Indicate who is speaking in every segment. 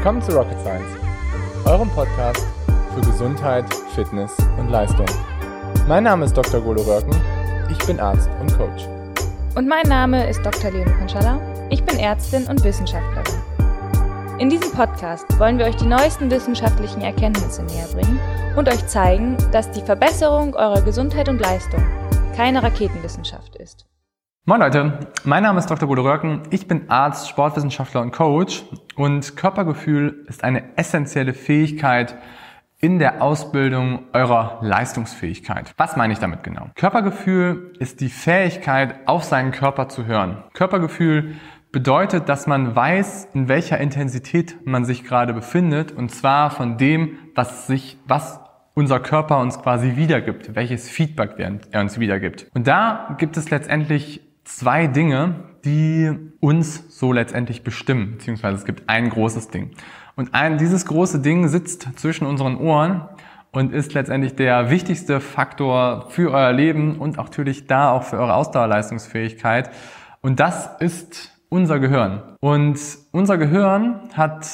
Speaker 1: Willkommen zu Rocket Science, eurem Podcast für Gesundheit, Fitness und Leistung. Mein Name ist Dr. Golo Röcken, ich bin Arzt und Coach.
Speaker 2: Und mein Name ist Dr. Leonie Konschalla, ich bin Ärztin und Wissenschaftlerin. In diesem Podcast wollen wir euch die neuesten wissenschaftlichen Erkenntnisse näher bringen und euch zeigen, dass die Verbesserung eurer Gesundheit und Leistung keine Raketenwissenschaft ist.
Speaker 1: Moin Leute, mein Name ist Dr. Bodo Röcken, ich bin Arzt, Sportwissenschaftler und Coach und Körpergefühl ist eine essentielle Fähigkeit in der Ausbildung eurer Leistungsfähigkeit. Was meine ich damit genau? Körpergefühl ist die Fähigkeit, auf seinen Körper zu hören. Körpergefühl bedeutet, dass man weiß, in welcher Intensität man sich gerade befindet und zwar von dem, was sich, was unser Körper uns quasi wiedergibt, welches Feedback er uns wiedergibt. Und da gibt es letztendlich zwei Dinge, die uns so letztendlich bestimmen, beziehungsweise es gibt ein großes Ding. Und ein, dieses große Ding sitzt zwischen unseren Ohren und ist letztendlich der wichtigste Faktor für euer Leben und natürlich da auch für eure Ausdauerleistungsfähigkeit. Und das ist unser Gehirn. Und unser Gehirn hat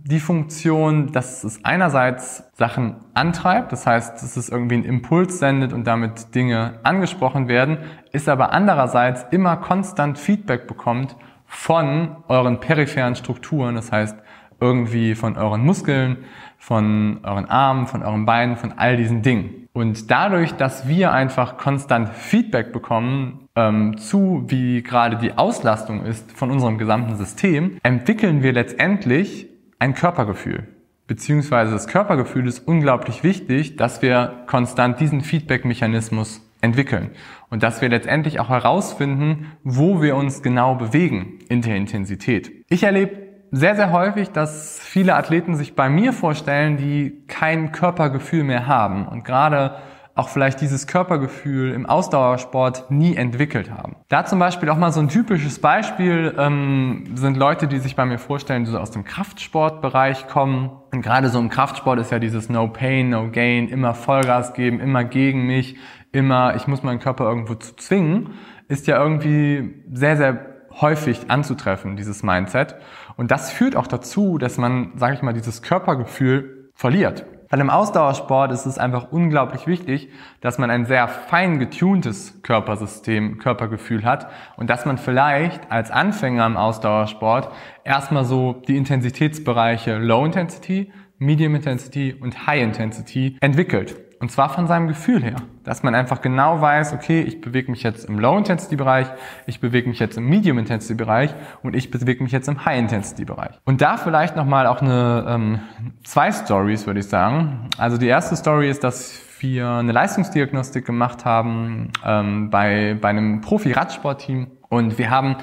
Speaker 1: die Funktion, dass es einerseits Sachen antreibt, das heißt, dass es irgendwie einen Impuls sendet und damit Dinge angesprochen werden, ist aber andererseits immer konstant Feedback bekommt von euren peripheren Strukturen, das heißt irgendwie von euren Muskeln, von euren Armen, von euren Beinen, von all diesen Dingen. Und dadurch, dass wir einfach konstant Feedback bekommen ähm, zu, wie gerade die Auslastung ist von unserem gesamten System, entwickeln wir letztendlich ein Körpergefühl. Beziehungsweise das Körpergefühl ist unglaublich wichtig, dass wir konstant diesen Feedback-Mechanismus entwickeln und dass wir letztendlich auch herausfinden, wo wir uns genau bewegen in der Intensität. Ich erlebe sehr, sehr häufig, dass viele Athleten sich bei mir vorstellen, die kein Körpergefühl mehr haben und gerade auch vielleicht dieses Körpergefühl im Ausdauersport nie entwickelt haben. Da zum Beispiel auch mal so ein typisches Beispiel ähm, sind Leute, die sich bei mir vorstellen, die so aus dem Kraftsportbereich kommen. Und gerade so im Kraftsport ist ja dieses No Pain, No Gain, immer Vollgas geben, immer gegen mich, immer ich muss meinen Körper irgendwo zu zwingen, ist ja irgendwie sehr, sehr häufig anzutreffen, dieses Mindset. Und das führt auch dazu, dass man, sage ich mal, dieses Körpergefühl verliert. Weil im Ausdauersport ist es einfach unglaublich wichtig, dass man ein sehr fein getuntes Körpersystem, Körpergefühl hat und dass man vielleicht als Anfänger im Ausdauersport erstmal so die Intensitätsbereiche Low Intensity, Medium Intensity und High Intensity entwickelt. Und zwar von seinem Gefühl her. Dass man einfach genau weiß, okay, ich bewege mich jetzt im Low-Intensity-Bereich, ich bewege mich jetzt im Medium-Intensity-Bereich und ich bewege mich jetzt im High-Intensity-Bereich. Und da vielleicht nochmal auch eine, ähm, zwei Stories, würde ich sagen. Also die erste Story ist, dass wir eine Leistungsdiagnostik gemacht haben ähm, bei, bei einem Profi-Radsportteam und wir haben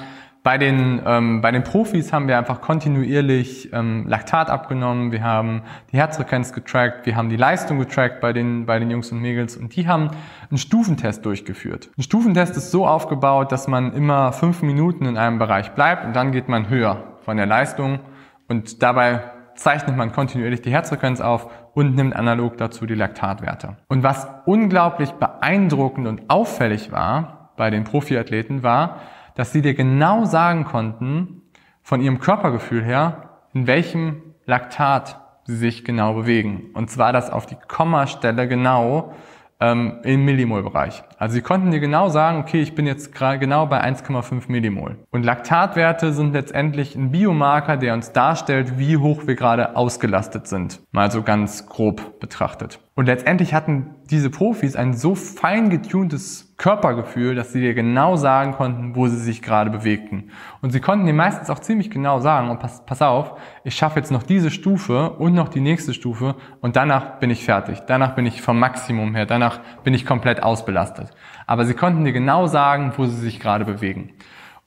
Speaker 1: bei den, ähm, bei den Profis haben wir einfach kontinuierlich ähm, Laktat abgenommen, wir haben die Herzfrequenz getrackt, wir haben die Leistung getrackt bei den, bei den Jungs und Mädels und die haben einen Stufentest durchgeführt. Ein Stufentest ist so aufgebaut, dass man immer fünf Minuten in einem Bereich bleibt und dann geht man höher von der Leistung und dabei zeichnet man kontinuierlich die Herzfrequenz auf und nimmt analog dazu die Laktatwerte. Und was unglaublich beeindruckend und auffällig war bei den Profiathleten war, dass sie dir genau sagen konnten, von ihrem Körpergefühl her, in welchem Laktat sie sich genau bewegen. Und zwar das auf die Kommastelle genau ähm, im Millimol-Bereich. Also sie konnten dir genau sagen, okay, ich bin jetzt gerade genau bei 1,5 Millimol. Und Laktatwerte sind letztendlich ein Biomarker, der uns darstellt, wie hoch wir gerade ausgelastet sind. Mal so ganz grob betrachtet. Und letztendlich hatten diese Profis ein so fein getuntes Körpergefühl, dass sie dir genau sagen konnten, wo sie sich gerade bewegten. Und sie konnten dir meistens auch ziemlich genau sagen, und pass, pass auf, ich schaffe jetzt noch diese Stufe und noch die nächste Stufe und danach bin ich fertig. Danach bin ich vom Maximum her, danach bin ich komplett ausbelastet. Aber sie konnten dir genau sagen, wo sie sich gerade bewegen.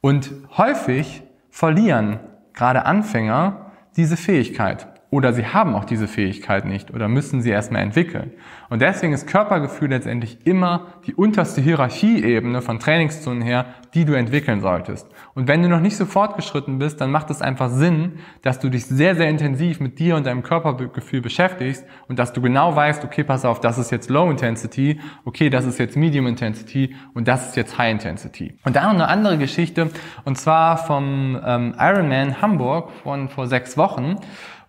Speaker 1: Und häufig verlieren gerade Anfänger diese Fähigkeit. Oder sie haben auch diese Fähigkeit nicht oder müssen sie erstmal entwickeln. Und deswegen ist Körpergefühl letztendlich immer die unterste Hierarchieebene von Trainingszonen her, die du entwickeln solltest. Und wenn du noch nicht so fortgeschritten bist, dann macht es einfach Sinn, dass du dich sehr, sehr intensiv mit dir und deinem Körpergefühl beschäftigst und dass du genau weißt, okay, pass auf, das ist jetzt Low Intensity, okay, das ist jetzt Medium Intensity und das ist jetzt High Intensity. Und da noch eine andere Geschichte, und zwar vom ähm, Ironman Hamburg von vor sechs Wochen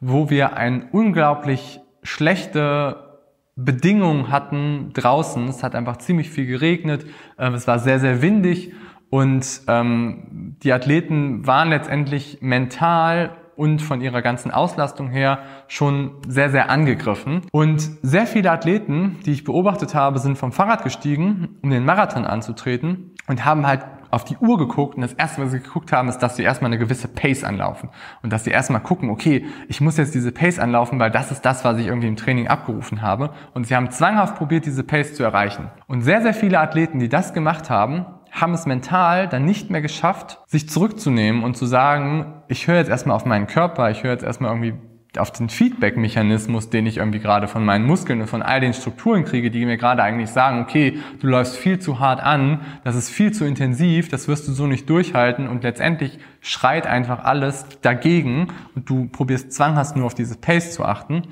Speaker 1: wo wir ein unglaublich schlechte Bedingungen hatten draußen. Es hat einfach ziemlich viel geregnet, ähm, es war sehr, sehr windig und ähm, die Athleten waren letztendlich mental und von ihrer ganzen Auslastung her schon sehr, sehr angegriffen. Und sehr viele Athleten, die ich beobachtet habe, sind vom Fahrrad gestiegen, um den Marathon anzutreten und haben halt auf die Uhr geguckt und das erste, was sie geguckt haben, ist, dass sie erstmal eine gewisse Pace anlaufen und dass sie erstmal gucken, okay, ich muss jetzt diese Pace anlaufen, weil das ist das, was ich irgendwie im Training abgerufen habe und sie haben zwanghaft probiert, diese Pace zu erreichen. Und sehr, sehr viele Athleten, die das gemacht haben, haben es mental dann nicht mehr geschafft, sich zurückzunehmen und zu sagen, ich höre jetzt erstmal auf meinen Körper, ich höre jetzt erstmal irgendwie auf den Feedback-Mechanismus, den ich irgendwie gerade von meinen Muskeln und von all den Strukturen kriege, die mir gerade eigentlich sagen, okay, du läufst viel zu hart an, das ist viel zu intensiv, das wirst du so nicht durchhalten und letztendlich schreit einfach alles dagegen und du probierst zwanghaft nur auf diese Pace zu achten.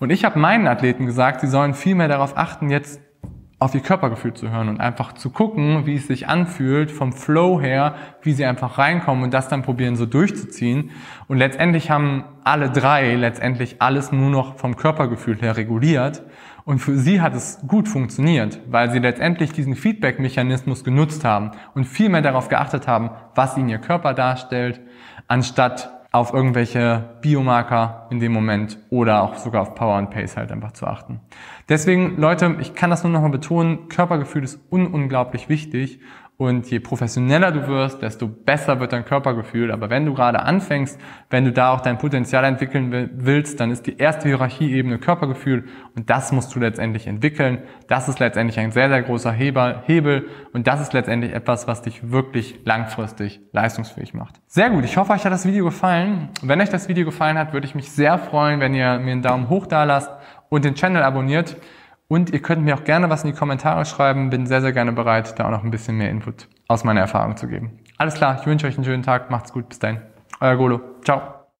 Speaker 1: Und ich habe meinen Athleten gesagt, sie sollen viel mehr darauf achten, jetzt auf ihr Körpergefühl zu hören und einfach zu gucken, wie es sich anfühlt, vom Flow her, wie sie einfach reinkommen und das dann probieren so durchzuziehen. Und letztendlich haben alle drei letztendlich alles nur noch vom Körpergefühl her reguliert. Und für sie hat es gut funktioniert, weil sie letztendlich diesen Feedback-Mechanismus genutzt haben und viel mehr darauf geachtet haben, was ihnen ihr Körper darstellt, anstatt auf irgendwelche Biomarker in dem Moment oder auch sogar auf Power und Pace halt einfach zu achten. Deswegen, Leute, ich kann das nur nochmal betonen, Körpergefühl ist un unglaublich wichtig und je professioneller du wirst, desto besser wird dein Körpergefühl. Aber wenn du gerade anfängst, wenn du da auch dein Potenzial entwickeln willst, dann ist die erste Hierarchieebene Körpergefühl und das musst du letztendlich entwickeln. Das ist letztendlich ein sehr, sehr großer Hebel und das ist letztendlich etwas, was dich wirklich langfristig leistungsfähig macht. Sehr gut, ich hoffe, euch hat das Video gefallen. Wenn euch das Video gefallen hat, würde ich mich sehr freuen, wenn ihr mir einen Daumen hoch da lasst und den Channel abonniert. Und ihr könnt mir auch gerne was in die Kommentare schreiben. Bin sehr, sehr gerne bereit, da auch noch ein bisschen mehr Input aus meiner Erfahrung zu geben. Alles klar, ich wünsche euch einen schönen Tag. Macht's gut. Bis dahin. Euer Golo. Ciao.